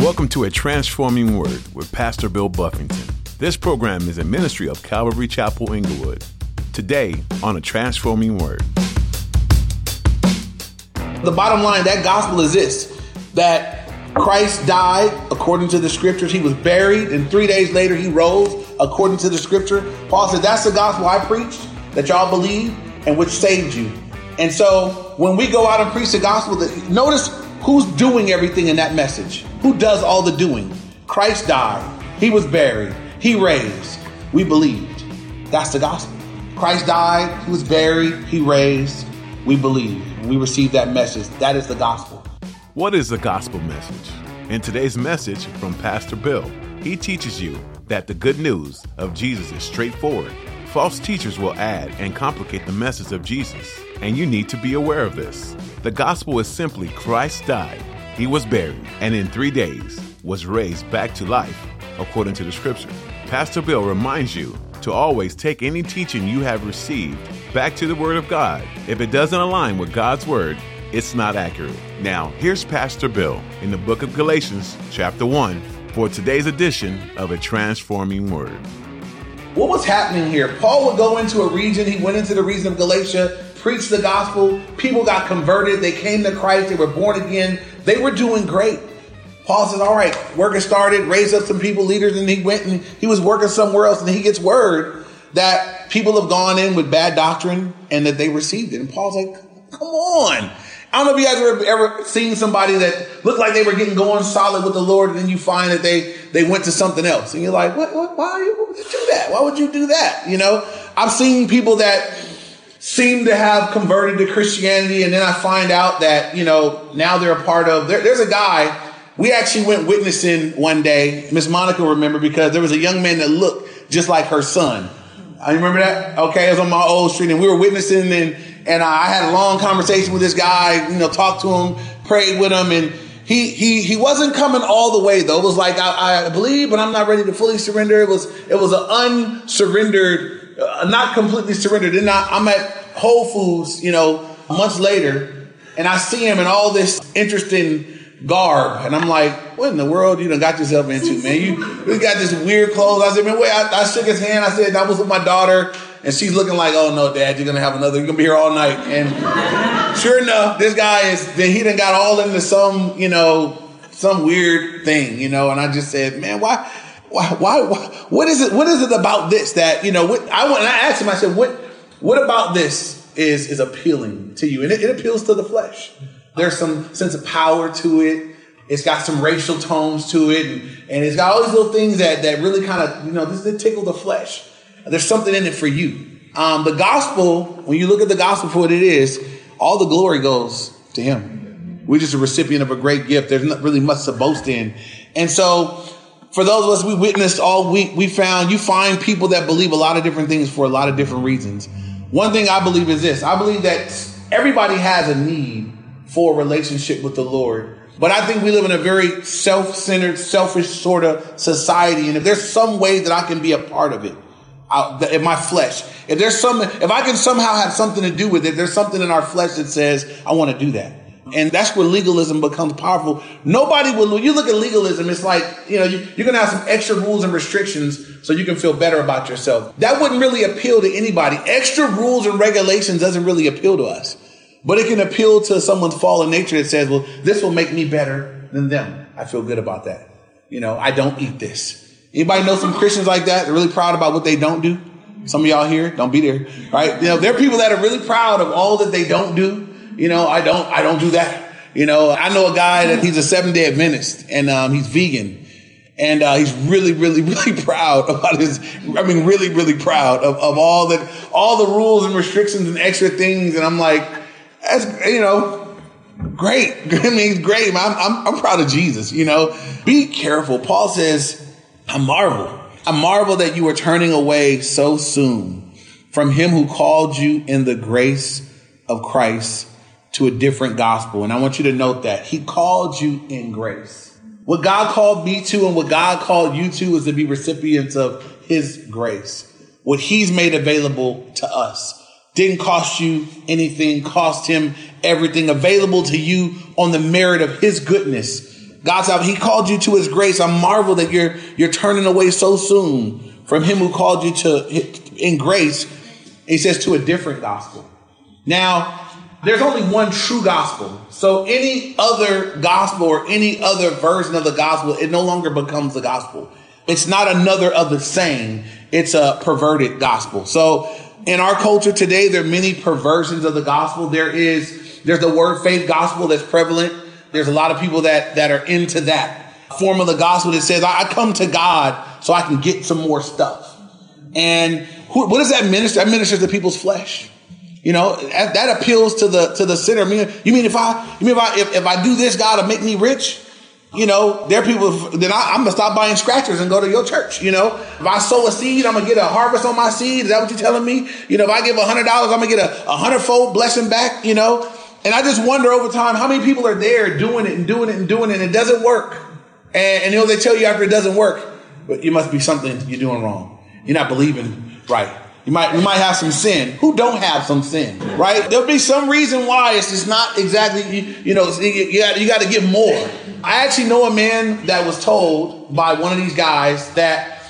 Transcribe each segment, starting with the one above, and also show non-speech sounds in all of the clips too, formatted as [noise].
Welcome to A Transforming Word with Pastor Bill Buffington. This program is a ministry of Calvary Chapel Inglewood. Today on A Transforming Word. The bottom line, that gospel is this that Christ died according to the scriptures. He was buried, and three days later he rose according to the scripture. Paul said, That's the gospel I preached that y'all believe and which saved you. And so when we go out and preach the gospel, notice who's doing everything in that message. Who does all the doing? Christ died, he was buried, he raised. We believed. That's the gospel. Christ died, he was buried, he raised. We believe. We receive that message. That is the gospel. What is the gospel message? In today's message from Pastor Bill, he teaches you that the good news of Jesus is straightforward. False teachers will add and complicate the message of Jesus, and you need to be aware of this. The gospel is simply Christ died, he was buried, and in three days was raised back to life, according to the scripture. Pastor Bill reminds you to always take any teaching you have received back to the Word of God. If it doesn't align with God's Word, it's not accurate. Now, here's Pastor Bill in the book of Galatians, chapter 1, for today's edition of A Transforming Word. What was happening here? Paul would go into a region, he went into the region of Galatia, preached the gospel, people got converted, they came to Christ, they were born again, they were doing great. Paul says, All right, working started, raised up some people, leaders, and he went and he was working somewhere else, and he gets word that people have gone in with bad doctrine and that they received it. And Paul's like, Come on. I don't know if you guys ever, ever seen somebody that looked like they were getting going solid with the Lord, and then you find that they they went to something else, and you're like, what? what why would you do that? Why would you do that? You know, I've seen people that seem to have converted to Christianity, and then I find out that you know now they're a part of. There, there's a guy we actually went witnessing one day. Miss Monica remember because there was a young man that looked just like her son. I remember that. Okay, it was on my old street, and we were witnessing and and I had a long conversation with this guy, you know, talked to him, prayed with him, and he he he wasn't coming all the way though. It was like I, I believe, but I'm not ready to fully surrender. It was it was an unsurrendered, uh, not completely surrendered. And I, I'm at Whole Foods, you know, months later, and I see him in all this interesting garb, and I'm like, what in the world you done got yourself into, man? You, you got this weird clothes. I said, man, wait. I, I shook his hand. I said, that was with my daughter. And she's looking like, oh no, dad, you're gonna have another, you're gonna be here all night. And sure enough, this guy is, he done got all into some, you know, some weird thing, you know, and I just said, man, why, why, why, why what is it, what is it about this that, you know, what, I went and I asked him, I said, what, what about this is, is appealing to you? And it, it appeals to the flesh. There's some sense of power to it. It's got some racial tones to it, and, and it's got all these little things that, that really kind of, you know, this, they tickle the flesh. There's something in it for you. Um, the gospel, when you look at the gospel for what it is, all the glory goes to Him. We're just a recipient of a great gift. There's not really much to boast in. And so, for those of us we witnessed all week, we found you find people that believe a lot of different things for a lot of different reasons. One thing I believe is this I believe that everybody has a need for a relationship with the Lord. But I think we live in a very self centered, selfish sort of society. And if there's some way that I can be a part of it, in my flesh. If there's some, if I can somehow have something to do with it, there's something in our flesh that says, I want to do that. And that's where legalism becomes powerful. Nobody will, you look at legalism, it's like, you know, you, are going to have some extra rules and restrictions so you can feel better about yourself. That wouldn't really appeal to anybody. Extra rules and regulations doesn't really appeal to us. But it can appeal to someone's fallen nature that says, well, this will make me better than them. I feel good about that. You know, I don't eat this. Anybody know some Christians like that? They're really proud about what they don't do. Some of y'all here don't be there, right? You know, there are people that are really proud of all that they don't do. You know, I don't, I don't do that. You know, I know a guy that he's a seven day Adventist and um, he's vegan. And uh, he's really, really, [laughs] really proud about his. I mean, really, really proud of, of all that, all the rules and restrictions and extra things. And I'm like, that's you know, great. [laughs] I mean, great. I'm, I'm, I'm proud of Jesus. You know, be careful. Paul says I marvel. I marvel that you are turning away so soon from him who called you in the grace of Christ to a different gospel. And I want you to note that he called you in grace. What God called me to and what God called you to is to be recipients of his grace. What he's made available to us didn't cost you anything, cost him everything available to you on the merit of his goodness God said, He called you to His grace. I marvel that you're you're turning away so soon from Him who called you to in grace. He says to a different gospel. Now, there's only one true gospel. So any other gospel or any other version of the gospel, it no longer becomes the gospel. It's not another of the same. It's a perverted gospel. So in our culture today, there are many perversions of the gospel. There is, there's the word faith gospel that's prevalent. There's a lot of people that, that are into that form of the gospel that says, I come to God so I can get some more stuff. And who, what does that minister? That ministers to people's flesh. You know, that, appeals to the, to the sinner. I mean, you mean if I, you mean if I, if, if I do this, God will make me rich? You know, there are people, then I, am to stop buying scratchers and go to your church. You know, if I sow a seed, I'm to get a harvest on my seed. Is that what you're telling me? You know, if I give a $100, I'm going to get a, a hundredfold blessing back, you know? And I just wonder over time how many people are there doing it and doing it and doing it and it doesn't work. And, and you know, they tell you after it doesn't work, but it must be something you're doing wrong. You're not believing right. You might, you might have some sin. Who don't have some sin, right? There'll be some reason why it's just not exactly, you, you know, you, you got, you got to give more. I actually know a man that was told by one of these guys that,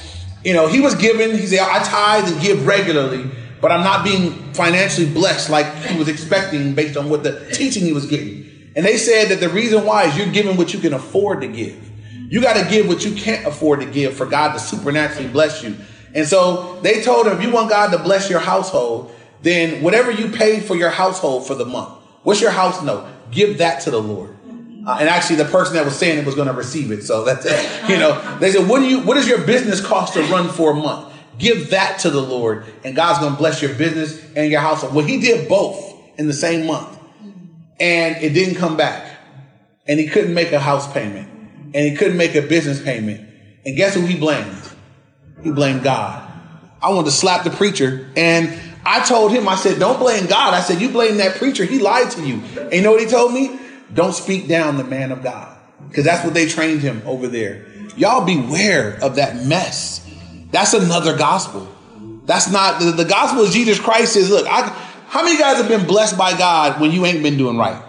you know, he was given, he said, I tithe and give regularly, but I'm not being financially blessed like he was expecting based on what the teaching he was getting. And they said that the reason why is you're giving what you can afford to give. You got to give what you can't afford to give for God to supernaturally bless you. And so they told him, if you want God to bless your household, then whatever you pay for your household for the month, what's your house note? Give that to the Lord. Uh, and actually, the person that was saying it was going to receive it. So that's it. [laughs] You know, they said, "What do you? What does your business cost to run for a month? Give that to the Lord, and God's going to bless your business and your household." Well, he did both in the same month, and it didn't come back, and he couldn't make a house payment, and he couldn't make a business payment. And guess who he blamed? He blamed God. I wanted to slap the preacher. And I told him, I said, don't blame God. I said, you blame that preacher. He lied to you. And you know what he told me? Don't speak down the man of God. Because that's what they trained him over there. Y'all beware of that mess. That's another gospel. That's not the, the gospel of Jesus Christ is look, I, how many guys have been blessed by God when you ain't been doing right?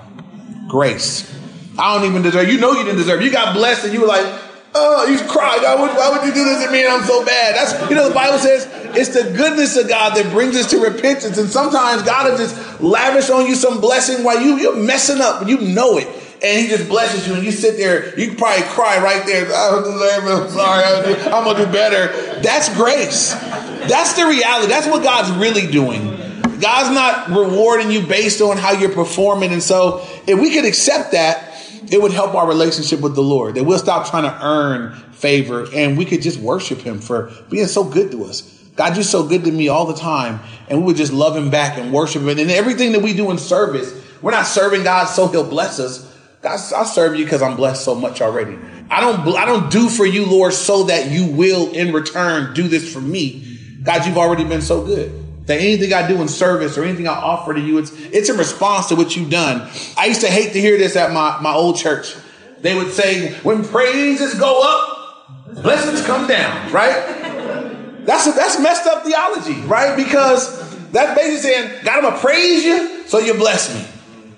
Grace. I don't even deserve. You know you didn't deserve. You got blessed and you were like, Oh, you cry. Why would, why would you do this to me and I'm so bad? That's, you know, the Bible says it's the goodness of God that brings us to repentance. And sometimes God will just lavish on you some blessing while you, you're messing up you know it. And he just blesses you and you sit there, you probably cry right there. I'm sorry. I'm to do better. That's grace. That's the reality. That's what God's really doing. God's not rewarding you based on how you're performing. And so if we could accept that, it would help our relationship with the Lord. That we'll stop trying to earn favor and we could just worship him for being so good to us. God, you're so good to me all the time. And we would just love him back and worship him. And everything that we do in service, we're not serving God so he'll bless us. God, I serve you because I'm blessed so much already. I don't, I don't do for you, Lord, so that you will in return do this for me. God, you've already been so good. That anything I do in service or anything I offer to you, it's it's in response to what you've done. I used to hate to hear this at my, my old church. They would say, when praises go up, blessings come down, right? That's a, that's messed up theology, right? Because that's basically saying, God, I'm gonna praise you, so you bless me.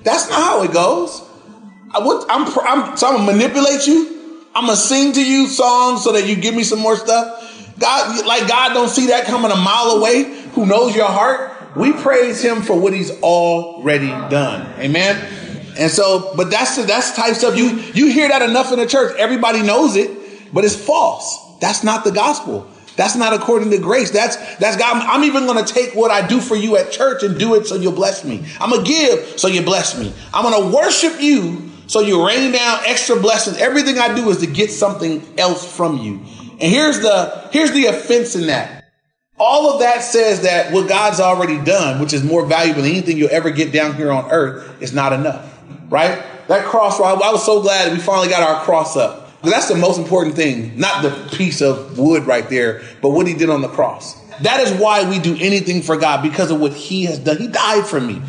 That's not how it goes. I, am I'm, so I'm gonna manipulate you. I'm gonna sing to you songs so that you give me some more stuff. God, like God don't see that coming a mile away, who knows your heart. We praise him for what he's already done. Amen. And so, but that's the, that's type stuff. You, you hear that enough in the church. Everybody knows it, but it's false. That's not the gospel. That's not according to grace. That's, that's God. I'm even going to take what I do for you at church and do it so you'll bless me. I'm to give so you bless me. I'm to worship you so you rain down extra blessings. Everything I do is to get something else from you. And here's the, here's the offense in that. All of that says that what God's already done, which is more valuable than anything you'll ever get down here on earth, is not enough, right? That cross, I was so glad we finally got our cross up. That's the most important thing, not the piece of wood right there, but what he did on the cross. That is why we do anything for God because of what he has done. He died for me.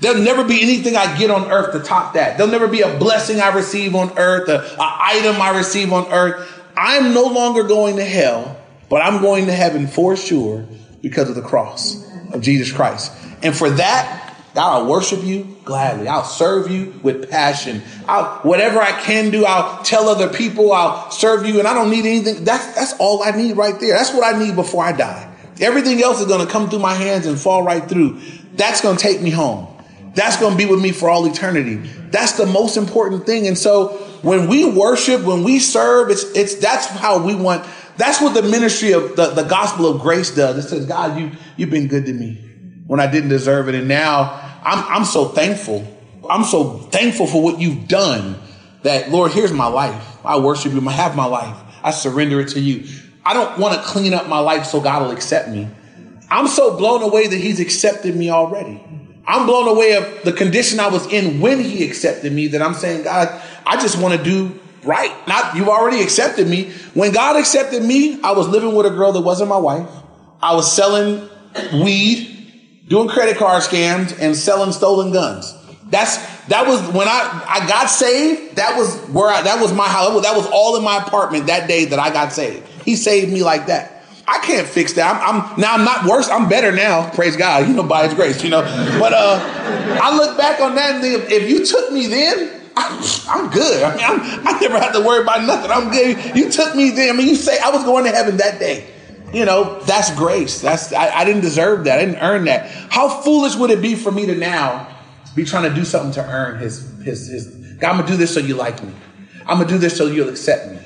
There'll never be anything I get on earth to top that. There'll never be a blessing I receive on earth, an item I receive on earth. I'm no longer going to hell, but I'm going to heaven for sure because of the cross of Jesus Christ. And for that, God, I'll worship you gladly. I'll serve you with passion. I'll, whatever I can do, I'll tell other people, I'll serve you, and I don't need anything. That's, that's all I need right there. That's what I need before I die. Everything else is going to come through my hands and fall right through. That's going to take me home. That's going to be with me for all eternity. That's the most important thing. And so when we worship, when we serve, it's, it's, that's how we want, that's what the ministry of the, the gospel of grace does. It says, God, you, you've been good to me when I didn't deserve it. And now I'm, I'm so thankful. I'm so thankful for what you've done that, Lord, here's my life. I worship you. I have my life. I surrender it to you. I don't want to clean up my life so God will accept me. I'm so blown away that he's accepted me already. I'm blown away of the condition I was in when he accepted me that I'm saying, God, I just want to do right. Not you've already accepted me. When God accepted me, I was living with a girl that wasn't my wife. I was selling weed, doing credit card scams, and selling stolen guns. That's that was when I I got saved. That was where I, that was my house. That was all in my apartment that day that I got saved. He saved me like that. I can't fix that. I'm, I'm, now I'm not worse. I'm better now. Praise God. You know, by His grace. You know, but uh, I look back on that and if you took me then, I'm, good. I mean, I'm, I never had to worry about nothing. I'm good. You took me then. I mean, you say I was going to heaven that day. You know, that's grace. That's I, I didn't deserve that. I didn't earn that. How foolish would it be for me to now be trying to do something to earn His His His? God, I'm gonna do this so you like me. I'm gonna do this so you'll accept me.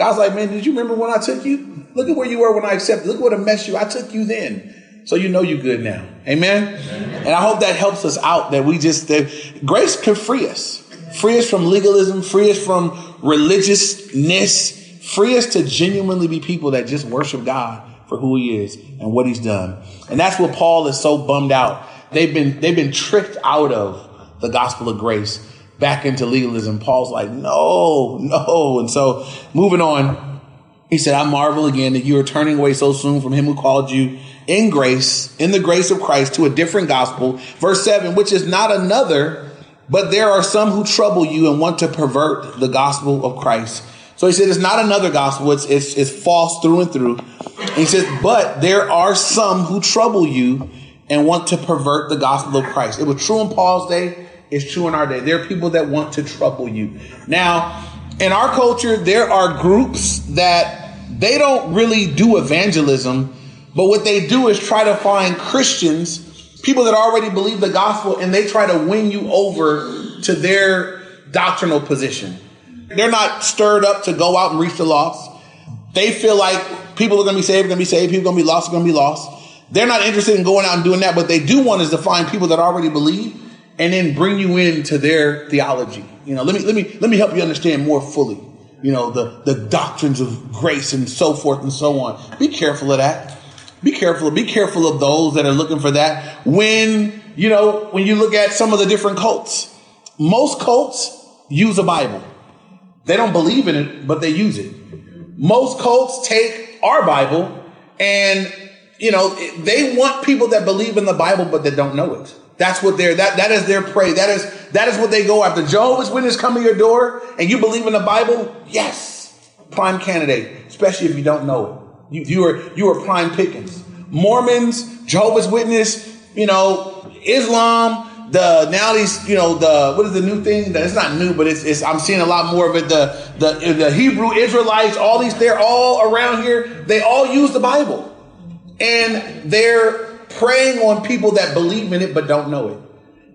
God's like, man, did you remember when I took you? Look at where you were when I accepted. Look what a mess you. I took you then, so you know you're good now. Amen. Amen. And I hope that helps us out. That we just that grace can free us, free us from legalism, free us from religiousness, free us to genuinely be people that just worship God for who He is and what He's done. And that's what Paul is so bummed out. They've been they've been tricked out of the gospel of grace back into legalism. Paul's like, no, no. And so moving on, he said, I marvel again that you are turning away so soon from him who called you in grace, in the grace of Christ to a different gospel. Verse seven, which is not another, but there are some who trouble you and want to pervert the gospel of Christ. So he said, it's not another gospel. It's, it's, it's false through and through. And he says, but there are some who trouble you and want to pervert the gospel of Christ. It was true in Paul's day is true in our day. There are people that want to trouble you. Now, in our culture, there are groups that they don't really do evangelism, but what they do is try to find Christians, people that already believe the gospel, and they try to win you over to their doctrinal position. They're not stirred up to go out and reach the lost. They feel like people are going to be saved, going to be saved, people are going to be lost, going to be lost. They're not interested in going out and doing that. What they do want is to find people that already believe and then bring you into their theology. You know, let me let me let me help you understand more fully. You know, the the doctrines of grace and so forth and so on. Be careful of that. Be careful. Be careful of those that are looking for that. When you know when you look at some of the different cults, most cults use a Bible. They don't believe in it, but they use it. Most cults take our Bible and you know they want people that believe in the Bible but that don't know it. That's what they're that that is their prey. That is that is what they go after. Jehovah's Witnesses come to your door and you believe in the Bible? Yes. Prime candidate, especially if you don't know it. You, you are you are prime pickings. Mormons, Jehovah's Witness, you know, Islam, the now these, you know, the what is the new thing? That it's not new, but it's, it's I'm seeing a lot more of it. The the the Hebrew Israelites, all these, they're all around here. They all use the Bible, and they're preying on people that believe in it but don't know it.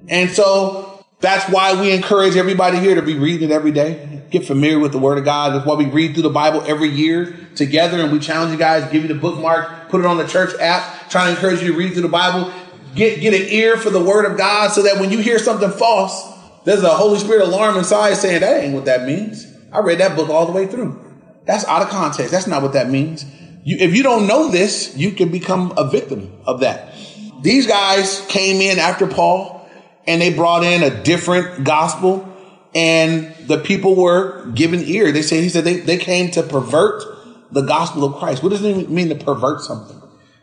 And so that's why we encourage everybody here to be reading it every day. Get familiar with the Word of God. That's why we read through the Bible every year together and we challenge you guys, give you the bookmark, put it on the church app, trying to encourage you to read through the Bible. Get, get an ear for the Word of God so that when you hear something false, there's a Holy Spirit alarm inside saying, that ain't what that means. I read that book all the way through. That's out of context. That's not what that means. You, if you don't know this, you can become a victim of that. These guys came in after Paul and they brought in a different gospel and the people were given ear. They say, he said they, they came to pervert the gospel of Christ. What does it mean to pervert something?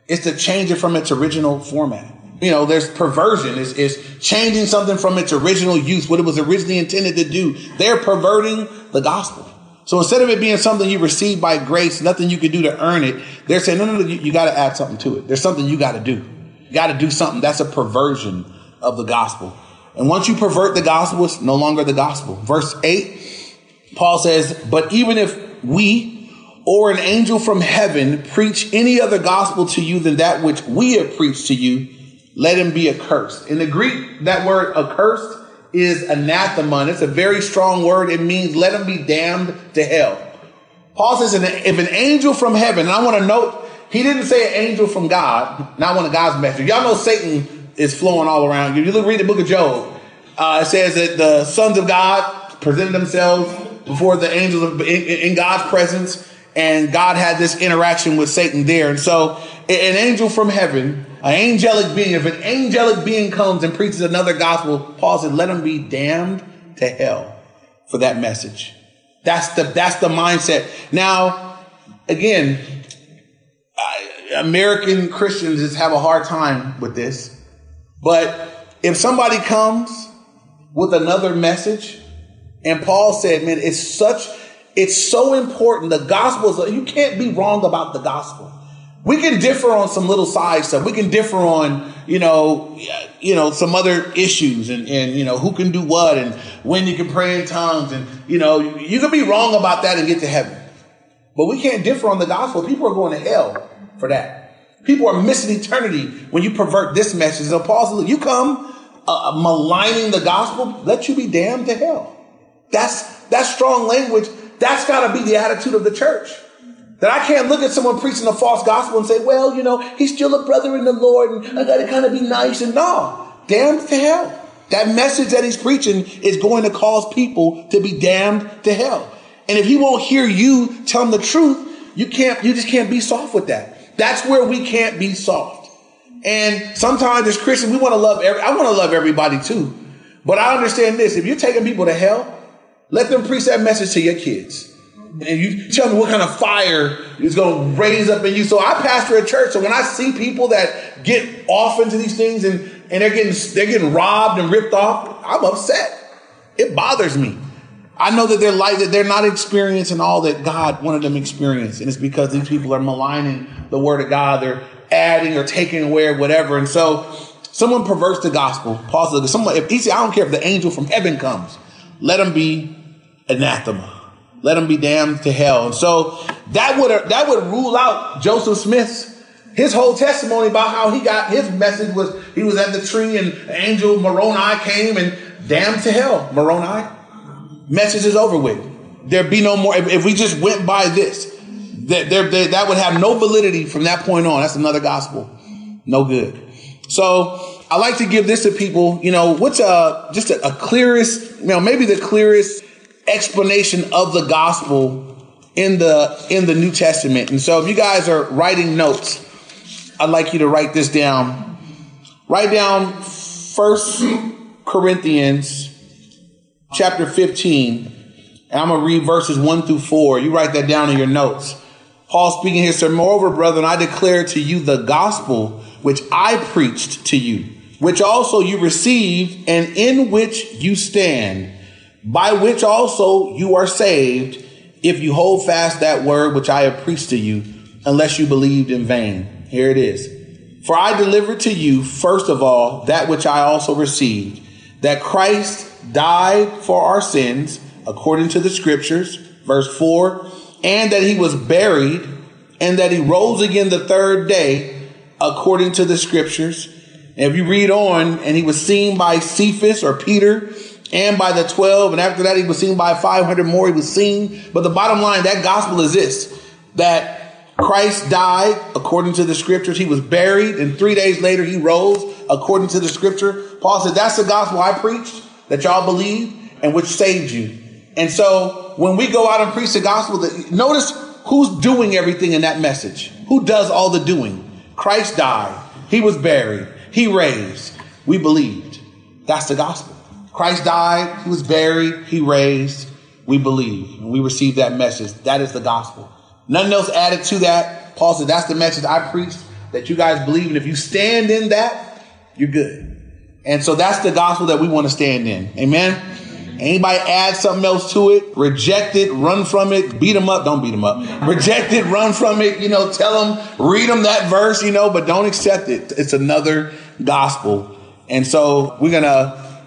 It's to change it from its original format. You know, there's perversion is, is changing something from its original use, what it was originally intended to do. They're perverting the gospel. So instead of it being something you receive by grace, nothing you can do to earn it, they're saying, no, no, no, you, you got to add something to it. There's something you got to do. You got to do something. That's a perversion of the gospel. And once you pervert the gospel, it's no longer the gospel. Verse 8, Paul says, But even if we or an angel from heaven preach any other gospel to you than that which we have preached to you, let him be accursed. In the Greek, that word accursed is anathema. It's a very strong word. It means let him be damned to hell. Paul says, if an angel from heaven, and I want to note, he didn't say an angel from God, not one of God's messengers. Y'all know Satan is flowing all around you. You read the book of Job. Uh, it says that the sons of God presented themselves before the angels of, in, in God's presence, and God had this interaction with Satan there. And so, an angel from heaven, an angelic being, if an angelic being comes and preaches another gospel, Paul said, let him be damned to hell for that message. That's the that's the mindset. Now, again, American Christians just have a hard time with this. But if somebody comes with another message, and Paul said, man, it's such it's so important. The gospel is you can't be wrong about the gospel. We can differ on some little side stuff. We can differ on, you know, you know, some other issues and, and, you know, who can do what and when you can pray in tongues. And, you know, you can be wrong about that and get to heaven. But we can't differ on the gospel. People are going to hell for that. People are missing eternity when you pervert this message. So Paul says, look, you come uh, maligning the gospel, let you be damned to hell. That's, that's strong language. That's got to be the attitude of the church. That I can't look at someone preaching a false gospel and say, well, you know, he's still a brother in the Lord and I got to kind of be nice. And no, damned to hell. That message that he's preaching is going to cause people to be damned to hell. And if he won't hear you tell him the truth, you can't, you just can't be soft with that. That's where we can't be soft. And sometimes as Christians, we want to love every, I want to love everybody too. But I understand this. If you're taking people to hell, let them preach that message to your kids and you tell me what kind of fire is going to raise up in you. So I pastor a church, so when I see people that get off into these things and, and they're getting they're getting robbed and ripped off, I'm upset. It bothers me. I know that they're like that they're not experiencing all that God wanted them to experience, and it's because these people are maligning the word of God. They're adding or taking away or whatever, and so someone perverts the gospel. Paul says, "Someone, if he I don't care if the angel from heaven comes, let him be anathema." let him be damned to hell. And so that would that would rule out Joseph Smith's his whole testimony about how he got his message was he was at the tree and angel Moroni came and damned to hell. Moroni, message is over with. There be no more. If, if we just went by this, that there, that would have no validity from that point on. That's another gospel. No good. So I like to give this to people. You know, what's a just a, a clearest, you know, maybe the clearest explanation of the gospel in the in the New Testament. And so if you guys are writing notes, I'd like you to write this down. Write down First Corinthians chapter 15. And I'm gonna read verses 1 through 4. You write that down in your notes. Paul speaking here said, Moreover, brethren, I declare to you the gospel which I preached to you, which also you received and in which you stand by which also you are saved, if you hold fast that word which I have preached to you, unless you believed in vain. Here it is. For I delivered to you, first of all, that which I also received, that Christ died for our sins, according to the scriptures, verse 4, and that he was buried, and that he rose again the third day, according to the scriptures. And if you read on, and he was seen by Cephas or Peter, and by the 12. And after that, he was seen by 500 more. He was seen. But the bottom line, that gospel is this that Christ died according to the scriptures. He was buried, and three days later, he rose according to the scripture. Paul said, That's the gospel I preached that y'all believe and which saved you. And so when we go out and preach the gospel, notice who's doing everything in that message. Who does all the doing? Christ died. He was buried. He raised. We believed. That's the gospel. Christ died, he was buried, he raised. We believe and we receive that message. That is the gospel. Nothing else added to that. Paul said, That's the message I preached that you guys believe. And if you stand in that, you're good. And so that's the gospel that we want to stand in. Amen. Anybody add something else to it, reject it, run from it, beat them up, don't beat them up. [laughs] Reject it, run from it, you know, tell them, read them that verse, you know, but don't accept it. It's another gospel And so we're gonna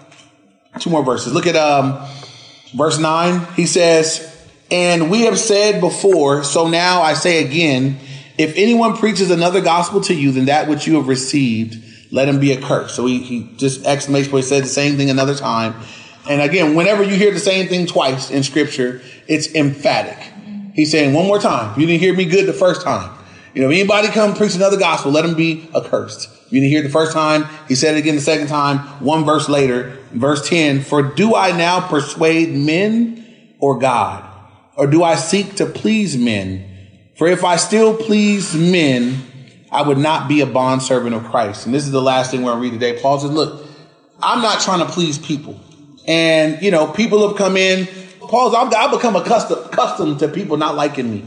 two more verses. Look at um, verse nine. He says, "And we have said before, so now I say again." If anyone preaches another gospel to you than that which you have received, let him be accursed. So he, he just exclamation point said the same thing another time. And again, whenever you hear the same thing twice in scripture, it's emphatic. He's saying one more time. You didn't hear me good the first time. You know, if anybody come preach another gospel, let him be accursed. You didn't hear it the first time. He said it again the second time. One verse later, verse 10, for do I now persuade men or God? Or do I seek to please men? For if I still please men, I would not be a bondservant of Christ. And this is the last thing we're going to read today. Paul says, look, I'm not trying to please people. And, you know, people have come in. Paul's, I've, I've become accustomed, accustomed to people not liking me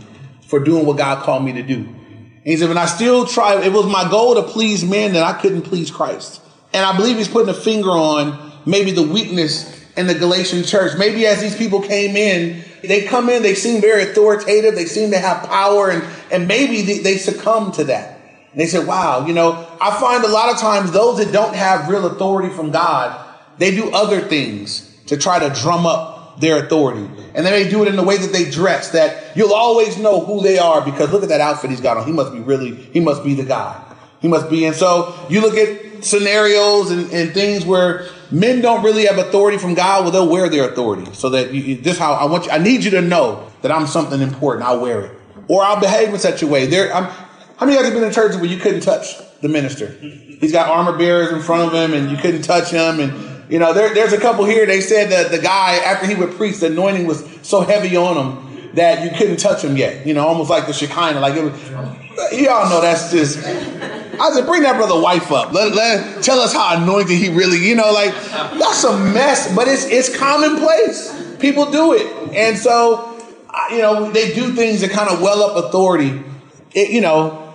for doing what God called me to do. And he said, when I still try, it was my goal to please men, then I couldn't please Christ. And I believe he's putting a finger on maybe the weakness in the Galatian church. Maybe as these people came in, they come in, they seem very authoritative, they seem to have power, and, and maybe they, they succumb to that. And they said, wow, you know, I find a lot of times those that don't have real authority from God, they do other things to try to drum up their authority. And they may do it in the way that they dress, that you'll always know who they are because look at that outfit he's got on. He must be really, he must be the guy. He must be. And so you look at scenarios and, and things where men don't really have authority from God. Well, they'll wear their authority so that you, this how I want you, I need you to know that I'm something important. I'll wear it or I'll behave in such a way. There, I'm, how many of you have been in churches where you couldn't touch the minister? He's got armor bearers in front of him and you couldn't touch him. And, you know, there, there's a couple here. They said that the guy, after he would preach, the anointing was so heavy on him that you couldn't touch him yet. You know, almost like the Shekinah. Like it was, y'all know that's just, I said, bring that brother wife up. Let, let tell us how anointed he really, you know, like that's a mess, but it's it's commonplace. People do it, and so you know they do things that kind of well up authority. It, you know,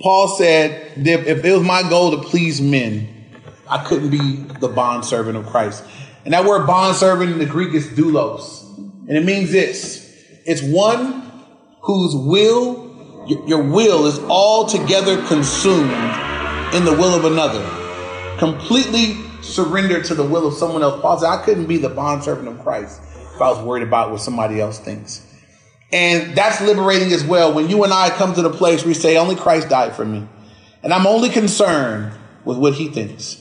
Paul said if it was my goal to please men, I couldn't be the bond servant of Christ. And that word bond servant in the Greek is doulos, and it means this: it's one whose will your will is altogether consumed in the will of another, completely surrendered to the will of someone else. Paul said, I couldn't be the bond servant of Christ if I was worried about what somebody else thinks. And that's liberating as well. When you and I come to the place where we say, only Christ died for me. And I'm only concerned with what he thinks.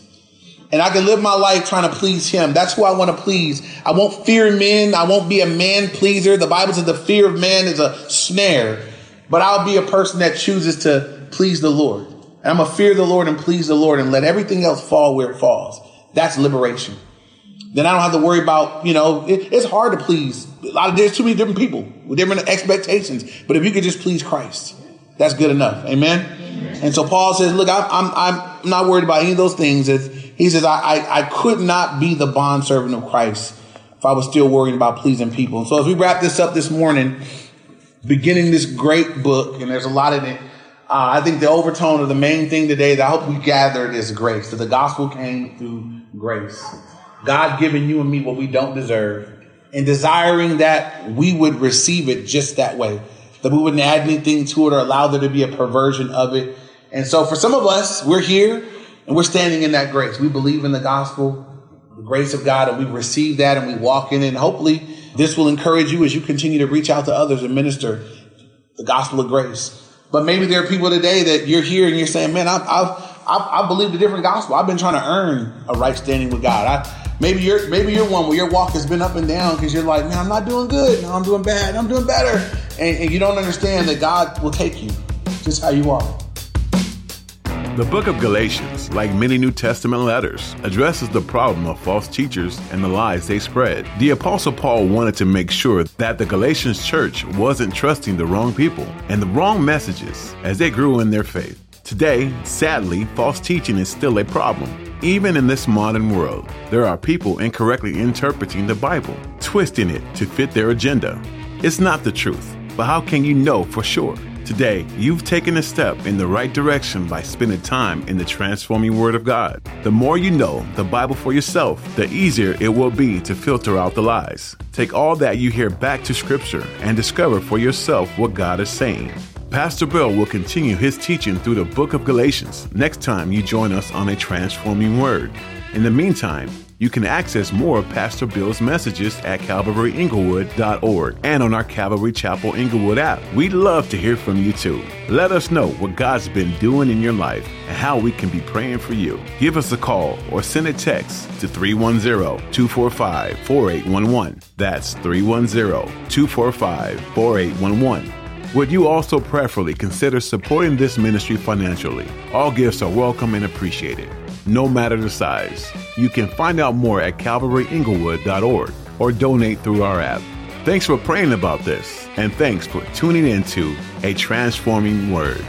And I can live my life trying to please him. That's who I want to please. I won't fear men. I won't be a man pleaser. The Bible says the fear of man is a snare but I'll be a person that chooses to please the Lord. And I'm going to fear the Lord and please the Lord and let everything else fall where it falls. That's liberation. Then I don't have to worry about, you know, it, it's hard to please. A lot of, there's too many different people with different expectations. But if you could just please Christ, that's good enough. Amen. Amen. And so Paul says, look, I'm, I'm, I'm not worried about any of those things. He says, I, I, I could not be the bond servant of Christ if I was still worrying about pleasing people. So as we wrap this up this morning, beginning this great book, and there's a lot in it. Uh, I think the overtone of the main thing today that I hope we gathered is grace. That the gospel came through grace. God giving you and me what we don't deserve, and desiring that we would receive it just that way. That we wouldn't add anything to it or allow there to be a perversion of it. And so for some of us, we're here and we're standing in that grace. We believe in the gospel, the grace of God, and we receive that and we walk in it. And hopefully this will encourage you as you continue to reach out to others and minister the gospel of grace. But maybe there are people today that you're here and you're saying, man, I've, I've, I've, I've believed a different gospel. I've been trying to earn a right standing with God. I, maybe you're, maybe you're one where your walk has been up and down because you're like, man, I'm not doing good. No, I'm doing bad. I'm doing better. And, and you don't understand that God will take you just how you are. The book of Galatians, like many New Testament letters, addresses the problem of false teachers and the lies they spread. The Apostle Paul wanted to make sure that the Galatians church wasn't trusting the wrong people and the wrong messages as they grew in their faith. Today, sadly, false teaching is still a problem. Even in this modern world, there are people incorrectly interpreting the Bible, twisting it to fit their agenda. It's not the truth, but how can you know for sure? Today, you've taken a step in the right direction by spending time in the transforming Word of God. The more you know the Bible for yourself, the easier it will be to filter out the lies. Take all that you hear back to Scripture and discover for yourself what God is saying. Pastor Bill will continue his teaching through the book of Galatians next time you join us on a transforming word. In the meantime, you can access more of Pastor Bill's messages at calvaryinglewood.org and on our Calvary Chapel Inglewood app. We'd love to hear from you too. Let us know what God's been doing in your life and how we can be praying for you. Give us a call or send a text to 310 245 4811. That's 310 245 4811. Would you also prayerfully consider supporting this ministry financially? All gifts are welcome and appreciated no matter the size. You can find out more at calvaryinglewood.org or donate through our app. Thanks for praying about this, and thanks for tuning into A Transforming Word.